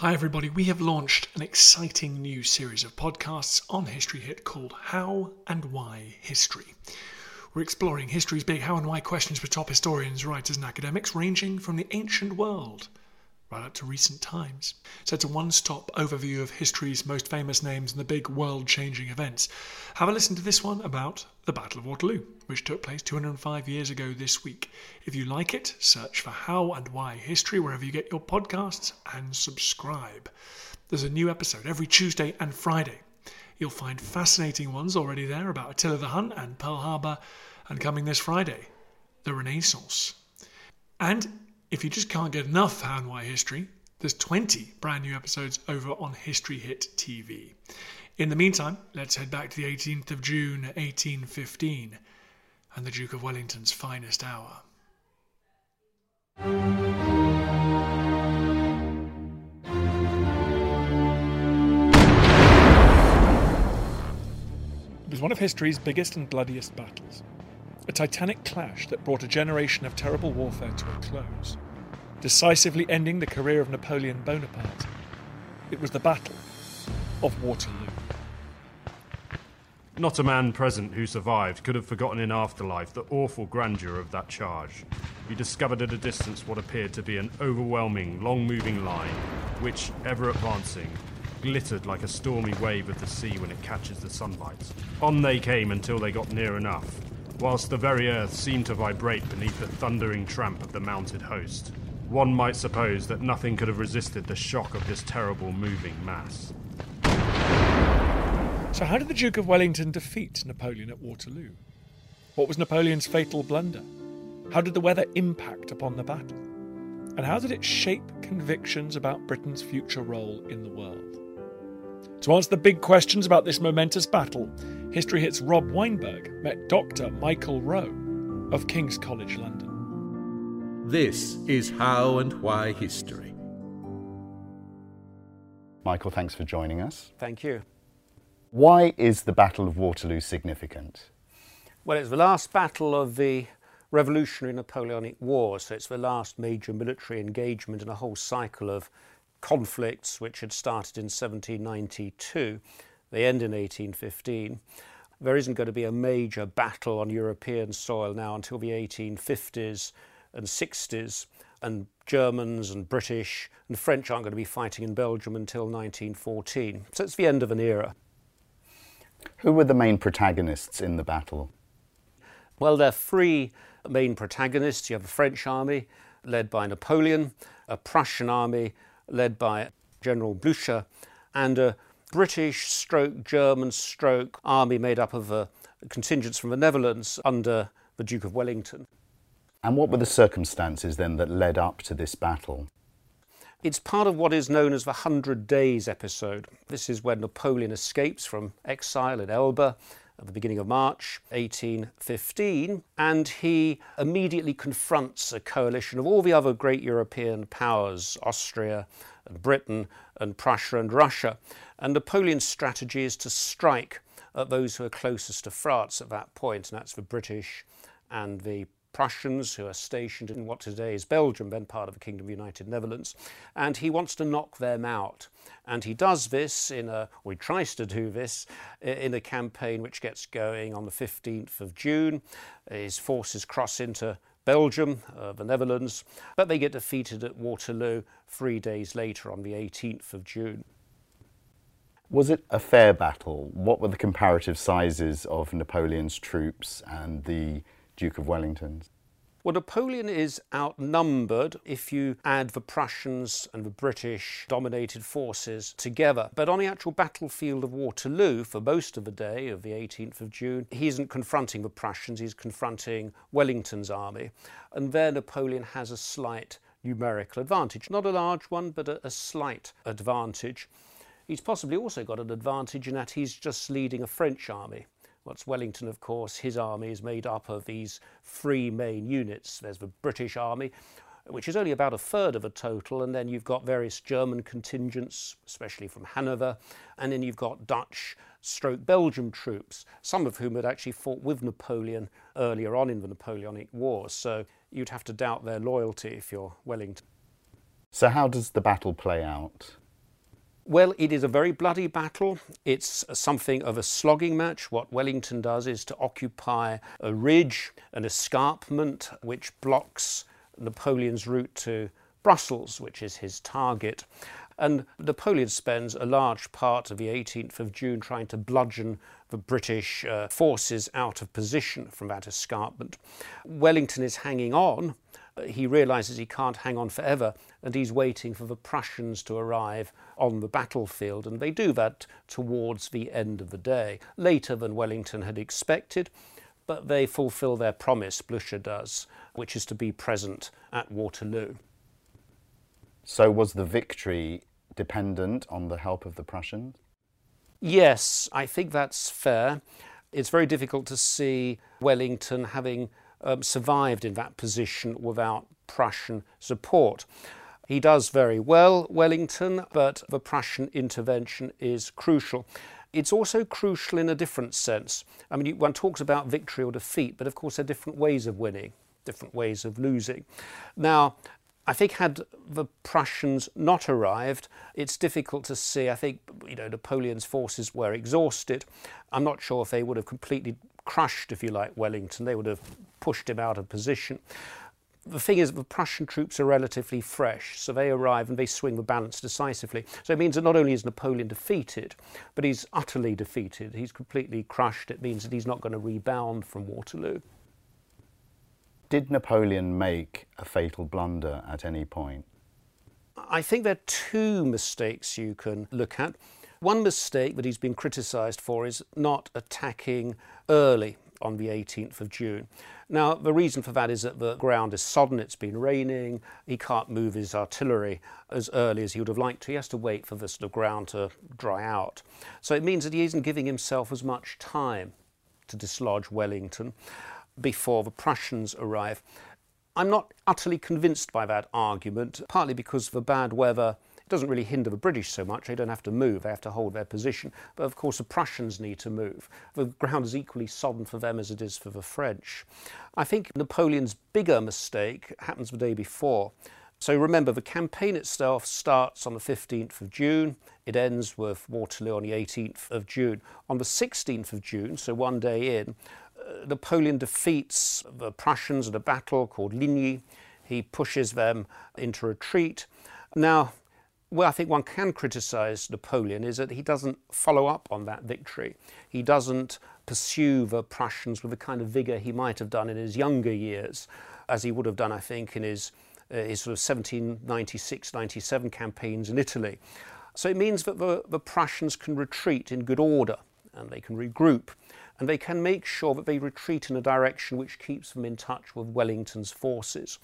Hi, everybody. We have launched an exciting new series of podcasts on History Hit called How and Why History. We're exploring history's big how and why questions for top historians, writers, and academics, ranging from the ancient world right up to recent times. So it's a one stop overview of history's most famous names and the big world changing events. Have a listen to this one about the Battle of Waterloo, which took place 205 years ago this week. If you like it, search for How and Why History wherever you get your podcasts and subscribe. There's a new episode every Tuesday and Friday. You'll find fascinating ones already there about Attila the Hun and Pearl Harbor, and coming this Friday, the Renaissance. And if you just can't get enough How and Why History, there's 20 brand new episodes over on History Hit TV. In the meantime, let's head back to the 18th of June, 1815, and the Duke of Wellington's finest hour. It was one of history's biggest and bloodiest battles. A titanic clash that brought a generation of terrible warfare to a close, decisively ending the career of Napoleon Bonaparte. It was the Battle of Waterloo. Not a man present who survived could have forgotten in afterlife the awful grandeur of that charge. He discovered at a distance what appeared to be an overwhelming, long moving line, which, ever advancing, glittered like a stormy wave of the sea when it catches the sunlight. On they came until they got near enough, whilst the very earth seemed to vibrate beneath the thundering tramp of the mounted host. One might suppose that nothing could have resisted the shock of this terrible moving mass. So, how did the Duke of Wellington defeat Napoleon at Waterloo? What was Napoleon's fatal blunder? How did the weather impact upon the battle? And how did it shape convictions about Britain's future role in the world? To answer the big questions about this momentous battle, History Hit's Rob Weinberg met Dr. Michael Rowe of King's College London. This is How and Why History. Michael, thanks for joining us. Thank you. Why is the Battle of Waterloo significant? Well, it's the last battle of the Revolutionary Napoleonic War, so it's the last major military engagement in a whole cycle of conflicts which had started in 1792. They end in 1815. There isn't going to be a major battle on European soil now until the 1850s and 60s, and Germans and British and French aren't going to be fighting in Belgium until 1914. So it's the end of an era. Who were the main protagonists in the battle? Well, there are three main protagonists. You have a French army, led by Napoleon, a Prussian army, led by General Blucher, and a British stroke German stroke army made up of uh, contingents from the Netherlands under the Duke of Wellington. And what were the circumstances then that led up to this battle? It's part of what is known as the Hundred Days episode. This is when Napoleon escapes from exile in Elba at the beginning of March 1815, and he immediately confronts a coalition of all the other great European powers Austria and Britain and Prussia and Russia. And Napoleon's strategy is to strike at those who are closest to France at that point, and that's the British and the Prussians who are stationed in what today is Belgium, then part of the Kingdom of United Netherlands, and he wants to knock them out. And he does this in a, or he tries to do this in a campaign which gets going on the 15th of June. His forces cross into Belgium, uh, the Netherlands, but they get defeated at Waterloo three days later on the 18th of June. Was it a fair battle? What were the comparative sizes of Napoleon's troops and the Duke of Wellington's? Well, Napoleon is outnumbered if you add the Prussians and the British dominated forces together. But on the actual battlefield of Waterloo, for most of the day of the 18th of June, he isn't confronting the Prussians, he's confronting Wellington's army. And there Napoleon has a slight numerical advantage. Not a large one, but a, a slight advantage. He's possibly also got an advantage in that he's just leading a French army. What's Wellington, of course, his army is made up of these three main units. There's the British Army, which is only about a third of a total, and then you've got various German contingents, especially from Hanover, and then you've got Dutch stroke Belgium troops, some of whom had actually fought with Napoleon earlier on in the Napoleonic Wars. So you'd have to doubt their loyalty if you're Wellington. So, how does the battle play out? Well, it is a very bloody battle. It's something of a slogging match. What Wellington does is to occupy a ridge, an escarpment, which blocks Napoleon's route to Brussels, which is his target. And Napoleon spends a large part of the 18th of June trying to bludgeon the British uh, forces out of position from that escarpment. Wellington is hanging on he realizes he can't hang on forever and he's waiting for the Prussians to arrive on the battlefield. And they do that towards the end of the day, later than Wellington had expected. But they fulfill their promise, Blucher does, which is to be present at Waterloo. So, was the victory dependent on the help of the Prussians? Yes, I think that's fair. It's very difficult to see Wellington having um, survived in that position without Prussian support. He does very well, Wellington, but the Prussian intervention is crucial. It's also crucial in a different sense. I mean, one talks about victory or defeat, but of course, there are different ways of winning, different ways of losing. Now, I think had the Prussians not arrived, it's difficult to see. I think you know Napoleon's forces were exhausted. I'm not sure if they would have completely crushed, if you like, Wellington. They would have pushed him out of position. The thing is, the Prussian troops are relatively fresh, so they arrive and they swing the balance decisively. So it means that not only is Napoleon defeated, but he's utterly defeated. He's completely crushed. It means that he's not going to rebound from Waterloo. Did Napoleon make a fatal blunder at any point? I think there are two mistakes you can look at. One mistake that he's been criticised for is not attacking early on the 18th of June. Now, the reason for that is that the ground is sodden, it's been raining, he can't move his artillery as early as he would have liked to. He has to wait for the sort of ground to dry out. So it means that he isn't giving himself as much time to dislodge Wellington before the Prussians arrive. I'm not utterly convinced by that argument, partly because of the bad weather it doesn't really hinder the British so much. They don't have to move, they have to hold their position. But of course, the Prussians need to move. The ground is equally sodden for them as it is for the French. I think Napoleon's bigger mistake happens the day before. So remember, the campaign itself starts on the 15th of June. It ends with Waterloo on the 18th of June. On the 16th of June, so one day in, uh, Napoleon defeats the Prussians at a battle called Ligny. He pushes them into retreat. Now, well, I think one can criticise Napoleon is that he doesn't follow up on that victory. He doesn't pursue the Prussians with the kind of vigour he might have done in his younger years, as he would have done, I think, in his, uh, his sort of 1796 97 campaigns in Italy. So it means that the, the Prussians can retreat in good order and they can regroup and they can make sure that they retreat in a direction which keeps them in touch with Wellington's forces.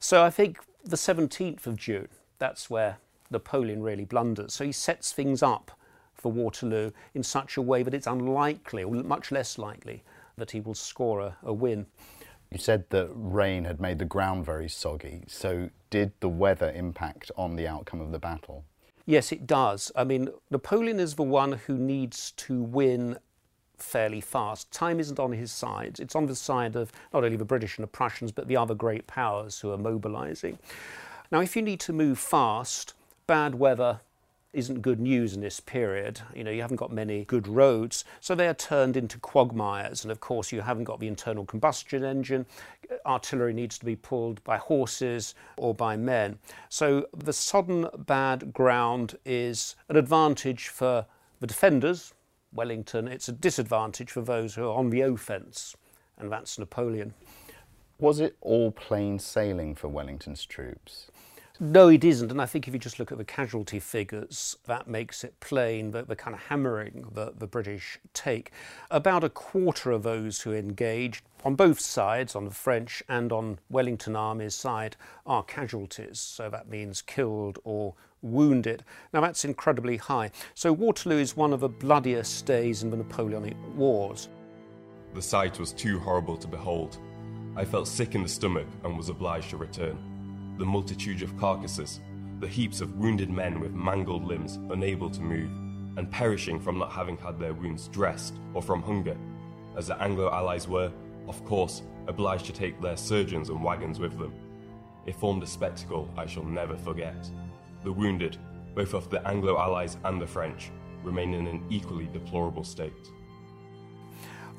So I think the 17th of June, that's where Napoleon really blunders. So he sets things up for Waterloo in such a way that it's unlikely, or much less likely, that he will score a, a win. You said that rain had made the ground very soggy. So did the weather impact on the outcome of the battle? Yes, it does. I mean, Napoleon is the one who needs to win fairly fast. Time isn't on his side. It's on the side of not only the British and the Prussians, but the other great powers who are mobilizing. Now, if you need to move fast, bad weather isn't good news in this period. You know, you haven't got many good roads, so they are turned into quagmires. And of course, you haven't got the internal combustion engine. Artillery needs to be pulled by horses or by men. So the sodden bad ground is an advantage for the defenders, Wellington. It's a disadvantage for those who are on the offence, and that's Napoleon. Was it all plain sailing for Wellington's troops? No, it isn't. And I think if you just look at the casualty figures, that makes it plain that the kind of hammering that the British take. About a quarter of those who engaged on both sides, on the French and on Wellington Army's side, are casualties. So that means killed or wounded. Now that's incredibly high. So Waterloo is one of the bloodiest days in the Napoleonic Wars. The sight was too horrible to behold. I felt sick in the stomach and was obliged to return the multitude of carcasses, the heaps of wounded men with mangled limbs unable to move, and perishing from not having had their wounds dressed or from hunger, as the Anglo allies were, of course, obliged to take their surgeons and wagons with them. It formed a spectacle I shall never forget. The wounded, both of the Anglo allies and the French, remain in an equally deplorable state.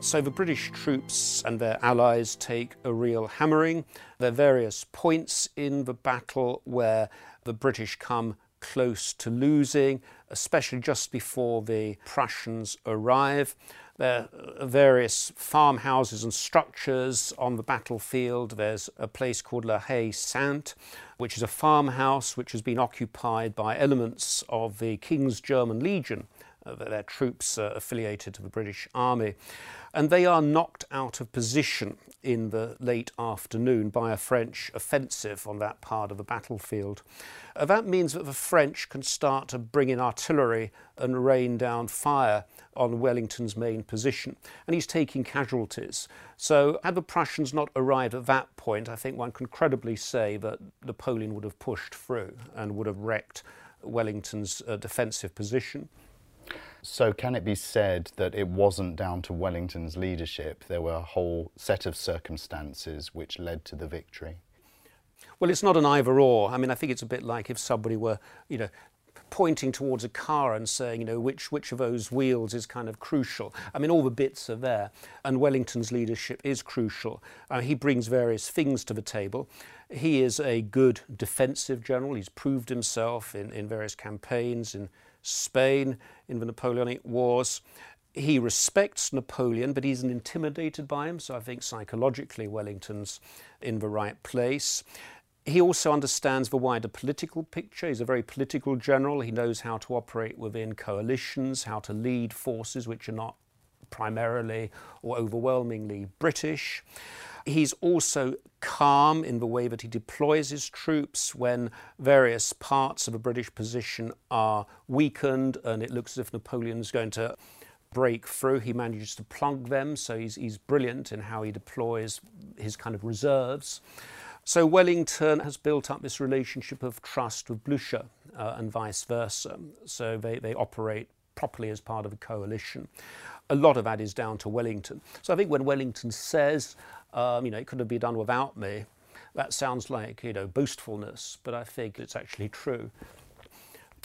So the British troops and their allies take a real hammering. There are various points in the battle where the British come close to losing, especially just before the Prussians arrive. There are various farmhouses and structures on the battlefield. There's a place called La Haye Sainte, which is a farmhouse which has been occupied by elements of the King's German Legion, their troops uh, affiliated to the British Army and they are knocked out of position in the late afternoon by a French offensive on that part of the battlefield. Uh, that means that the French can start to bring in artillery and rain down fire on Wellington's main position, and he's taking casualties. So, had the Prussians not arrived at that point, I think one can credibly say that Napoleon would have pushed through and would have wrecked Wellington's uh, defensive position. So, can it be said that it wasn't down to Wellington's leadership? There were a whole set of circumstances which led to the victory. Well, it's not an either or. I mean, I think it's a bit like if somebody were, you know, pointing towards a car and saying, you know, which, which of those wheels is kind of crucial. I mean, all the bits are there, and Wellington's leadership is crucial. Uh, he brings various things to the table. He is a good defensive general. He's proved himself in, in various campaigns, in Spain in the Napoleonic Wars. He respects Napoleon, but he's intimidated by him, so I think psychologically Wellington's in the right place. He also understands the wider political picture. He's a very political general. He knows how to operate within coalitions, how to lead forces which are not primarily or overwhelmingly British. He's also calm in the way that he deploys his troops when various parts of a British position are weakened and it looks as if Napoleon's going to break through. He manages to plug them, so he's, he's brilliant in how he deploys his kind of reserves. So Wellington has built up this relationship of trust with Blucher uh, and vice versa. So they, they operate properly as part of a coalition. A lot of that is down to Wellington. So I think when Wellington says, um, you know, it could have been done without me. That sounds like, you know, boastfulness, but I think it's actually true.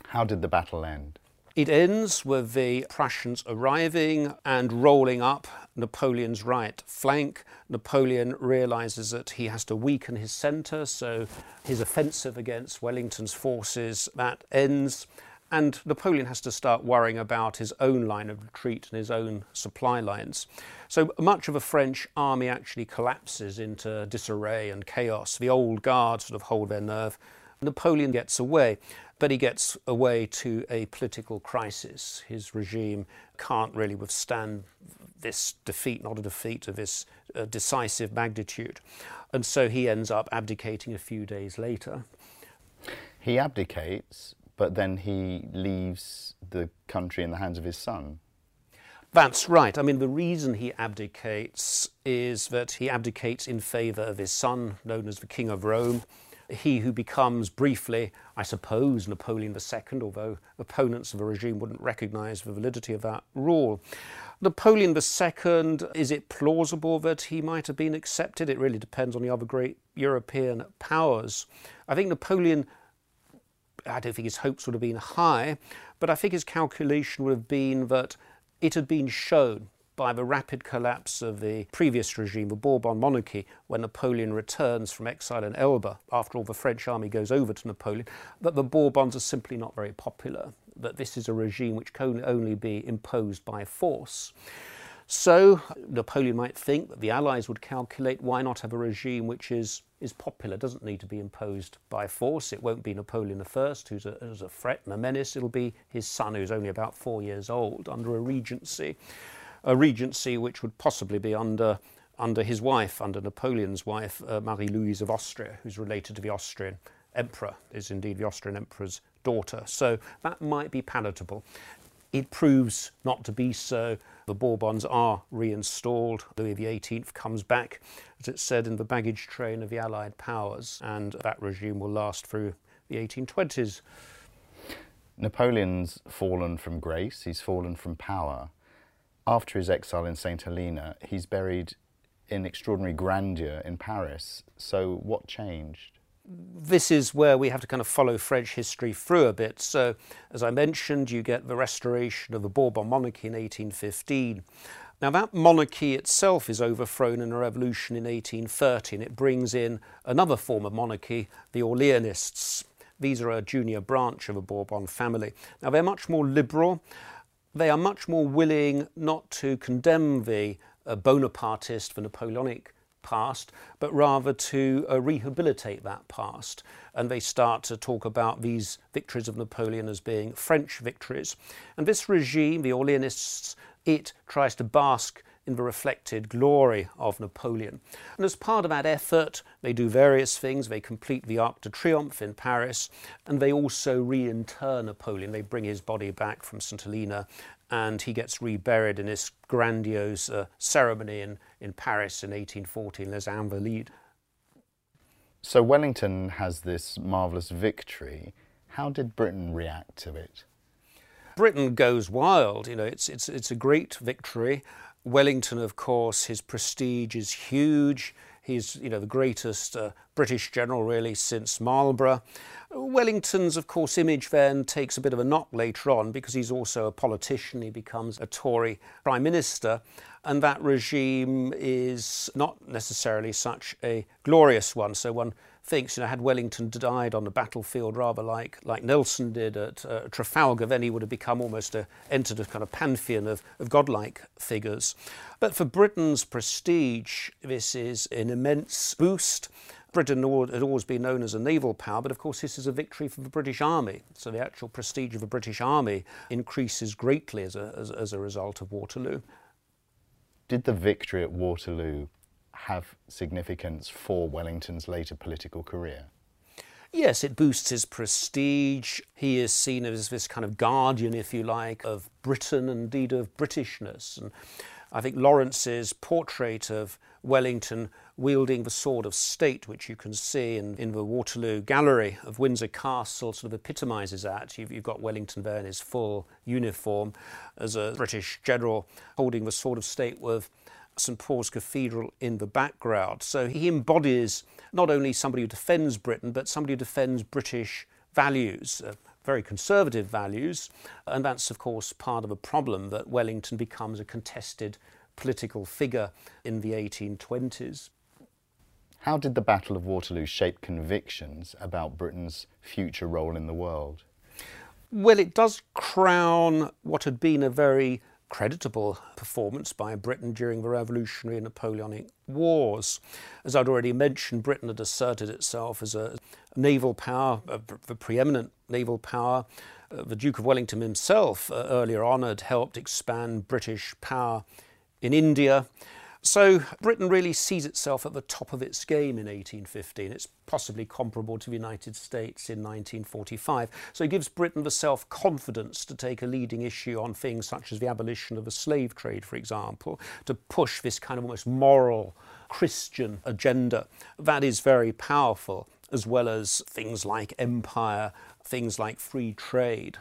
How did the battle end? It ends with the Prussians arriving and rolling up Napoleon's right flank. Napoleon realizes that he has to weaken his center, so his offensive against Wellington's forces that ends. And Napoleon has to start worrying about his own line of retreat and his own supply lines. So much of a French army actually collapses into disarray and chaos. The old guard sort of hold their nerve. Napoleon gets away, but he gets away to a political crisis. His regime can't really withstand this defeat, not a defeat of this uh, decisive magnitude. And so he ends up abdicating a few days later. He abdicates, but then he leaves the country in the hands of his son. That's right. I mean, the reason he abdicates is that he abdicates in favour of his son, known as the King of Rome. he who becomes briefly, I suppose, Napoleon II, although opponents of the regime wouldn't recognise the validity of that rule. Napoleon II, is it plausible that he might have been accepted? It really depends on the other great European powers. I think Napoleon, I don't think his hopes would have been high, but I think his calculation would have been that it had been shown by the rapid collapse of the previous regime, the Bourbon monarchy, when Napoleon returns from exile in Elba, after all the French army goes over to Napoleon, that the Bourbons are simply not very popular, that this is a regime which can only be imposed by force. So Napoleon might think that the Allies would calculate why not have a regime which is, is popular, doesn't need to be imposed by force. It won't be Napoleon I who's a, who's a threat and a menace. It'll be his son who's only about four years old under a regency a regency which would possibly be under under his wife, under Napoleon's wife, uh, Marie Louise of Austria, who's related to the Austrian emperor, is indeed the Austrian emperor's daughter. So that might be palatable. It proves not to be so. The Bourbons are reinstalled. Louis XVIII comes back, as it's said, in the baggage train of the Allied powers, and that regime will last through the 1820s. Napoleon's fallen from grace, he's fallen from power after his exile in St. Helena, he's buried in extraordinary grandeur in Paris. So, what changed? This is where we have to kind of follow French history through a bit. So, as I mentioned, you get the restoration of the Bourbon monarchy in 1815. Now, that monarchy itself is overthrown in a revolution in 1830, and it brings in another form of monarchy, the Orleanists. These are a junior branch of a Bourbon family. Now, they're much more liberal they are much more willing not to condemn the uh, Bonapartist, the Napoleonic past, but rather to uh, rehabilitate that past. And they start to talk about these victories of Napoleon as being French victories. And this regime, the Orleanists, it tries to bask in the reflected glory of Napoleon. And as part of that effort, they do various things. They complete the Arc de Triomphe in Paris, and they also reinter Napoleon. They bring his body back from St. Helena, and he gets reburied in this grandiose uh, ceremony in, in Paris in 1814, Les Invalides. So Wellington has this marvellous victory. How did Britain react to it? Britain goes wild. You know, it's, it's, it's a great victory. Wellington, of course, his prestige is huge. He's, you know, the greatest uh, British general really since Marlborough. Wellington's, of course, image then takes a bit of a knock later on because he's also a politician. He becomes a Tory prime minister, and that regime is not necessarily such a glorious one. So one thinks, you know, had Wellington died on the battlefield rather like, like Nelson did at uh, Trafalgar, then he would have become almost a, entered a kind of pantheon of, of godlike figures. But for Britain's prestige, this is an immense boost. Britain had always been known as a naval power, but of course, this is a victory for the British Army. So the actual prestige of the British Army increases greatly as a, as, as a result of Waterloo. Did the victory at Waterloo have significance for Wellington's later political career? Yes, it boosts his prestige. He is seen as this kind of guardian, if you like, of Britain indeed of Britishness. And I think Lawrence's portrait of Wellington wielding the sword of state, which you can see in, in the Waterloo Gallery of Windsor Castle, sort of epitomises that. You've, you've got Wellington there in his full uniform as a British general holding the sword of state with St Paul's Cathedral in the background. So he embodies not only somebody who defends Britain, but somebody who defends British values, uh, very conservative values. And that's, of course, part of a problem that Wellington becomes a contested political figure in the 1820s. How did the Battle of Waterloo shape convictions about Britain's future role in the world? Well, it does crown what had been a very creditable performance by Britain during the Revolutionary and Napoleonic Wars. As I'd already mentioned, Britain had asserted itself as a naval power, the preeminent naval power. Uh, the Duke of Wellington himself, uh, earlier on, had helped expand British power in India. So Britain really sees itself at the top of its game in 1815. It's possibly comparable to the United States in 1945. So it gives Britain the self confidence to take a leading issue on things such as the abolition of the slave trade, for example, to push this kind of almost moral Christian agenda. That is very powerful. as well as things like empire, things like free trade.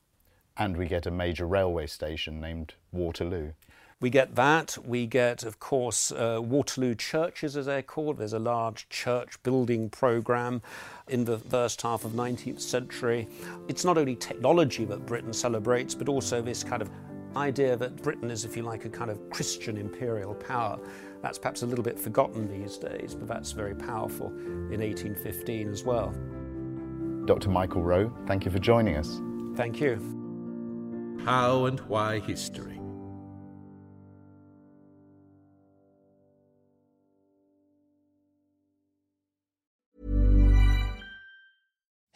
And we get a major railway station named Waterloo. We get that. We get, of course, uh, Waterloo churches, as they're called. There's a large church building program in the first half of 19th century. It's not only technology that Britain celebrates, but also this kind of idea that Britain is, if you like, a kind of Christian imperial power. That's perhaps a little bit forgotten these days, but that's very powerful in 1815 as well. Dr. Michael Rowe, thank you for joining us. Thank you. How and Why History.